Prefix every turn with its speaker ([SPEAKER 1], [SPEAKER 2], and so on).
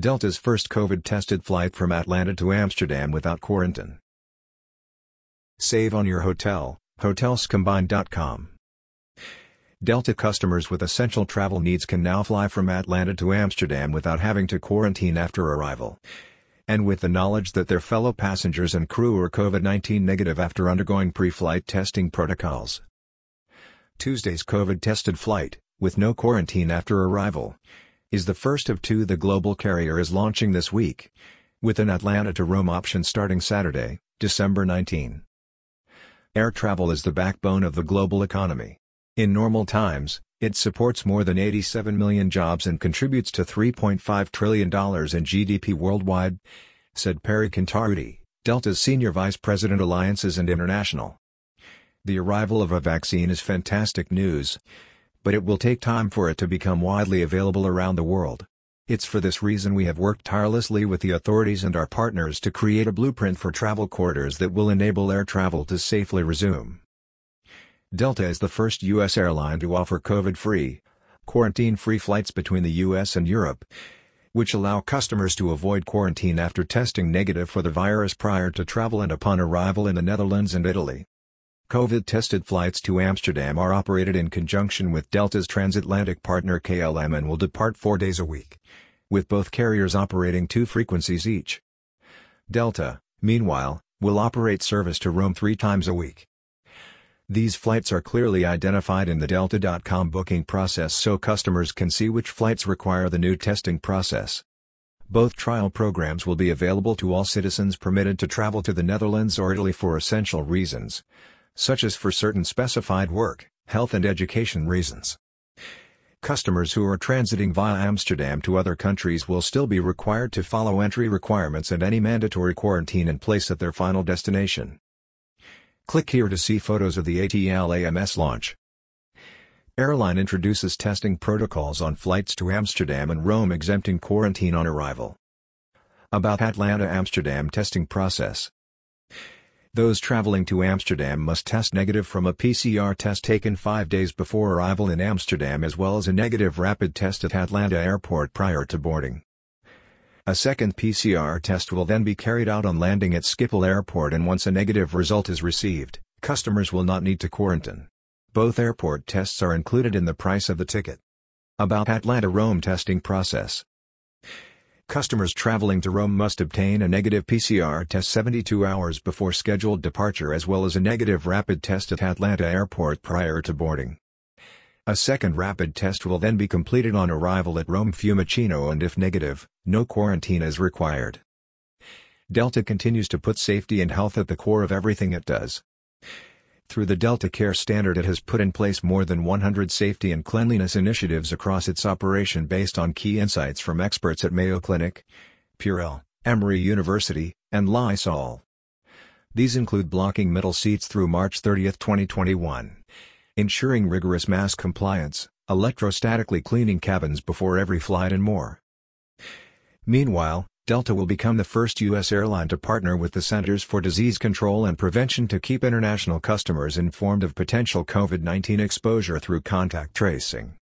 [SPEAKER 1] Delta's first COVID-tested flight from Atlanta to Amsterdam without quarantine. Save on your hotel, hotelscombined.com. Delta customers with essential travel needs can now fly from Atlanta to Amsterdam without having to quarantine after arrival. And with the knowledge that their fellow passengers and crew are COVID-19 negative after undergoing pre-flight testing protocols. Tuesday's COVID-tested flight, with no quarantine after arrival, is the first of two the global carrier is launching this week, with an Atlanta to Rome option starting Saturday, December 19. Air travel is the backbone of the global economy. In normal times, it supports more than 87 million jobs and contributes to $3.5 trillion in GDP worldwide, said Perry Cantarutti, Delta's Senior Vice President Alliances and International. The arrival of a vaccine is fantastic news, but it will take time for it to become widely available around the world. It's for this reason we have worked tirelessly with the authorities and our partners to create a blueprint for travel corridors that will enable air travel to safely resume. Delta is the first U.S. airline to offer COVID-free, quarantine-free flights between the U.S. and Europe, which allow customers to avoid quarantine after testing negative for the virus prior to travel and upon arrival in the Netherlands and Italy. COVID-tested flights to Amsterdam are operated in conjunction with Delta's transatlantic partner KLM and will depart four days a week, with both carriers operating two frequencies each. Delta, meanwhile, will operate service to Rome three times a week. These flights are clearly identified in the Delta.com booking process so customers can see which flights require the new testing process. Both trial programs will be available to all citizens permitted to travel to the Netherlands or Italy for essential reasons, such as for certain specified work, health and education reasons. Customers who are transiting via Amsterdam to other countries will still be required to follow entry requirements and any mandatory quarantine in place at their final destination. Click here to see photos of the ATL AMS launch. Airline introduces testing protocols on flights to Amsterdam and Rome exempting quarantine on arrival. About Atlanta-Amsterdam testing process. Those traveling to Amsterdam must test negative from a PCR test taken five days before arrival in Amsterdam as well as a negative rapid test at Atlanta Airport prior to boarding. A second PCR test will then be carried out on landing at Schiphol Airport and once a negative result is received, customers will not need to quarantine. Both airport tests are included in the price of the ticket. About Atlanta-Rome testing process. Customers traveling to Rome must obtain a negative PCR test 72 hours before scheduled departure as well as a negative rapid test at Atlanta Airport prior to boarding. A second rapid test will then be completed on arrival at Rome Fiumicino and if negative, no quarantine is required. Delta continues to put safety and health at the core of everything it does. Through the Delta Care Standard it has put in place more than 100 safety and cleanliness initiatives across its operation based on key insights from experts at Mayo Clinic, Purell, Emory University, and Lysol. These include blocking middle seats through March 30, 2021 ensuring rigorous mask compliance, electrostatically cleaning cabins before every flight and more. Meanwhile, Delta will become the first U.S. airline to partner with the Centers for Disease Control and Prevention to keep international customers informed of potential COVID-19 exposure through contact tracing.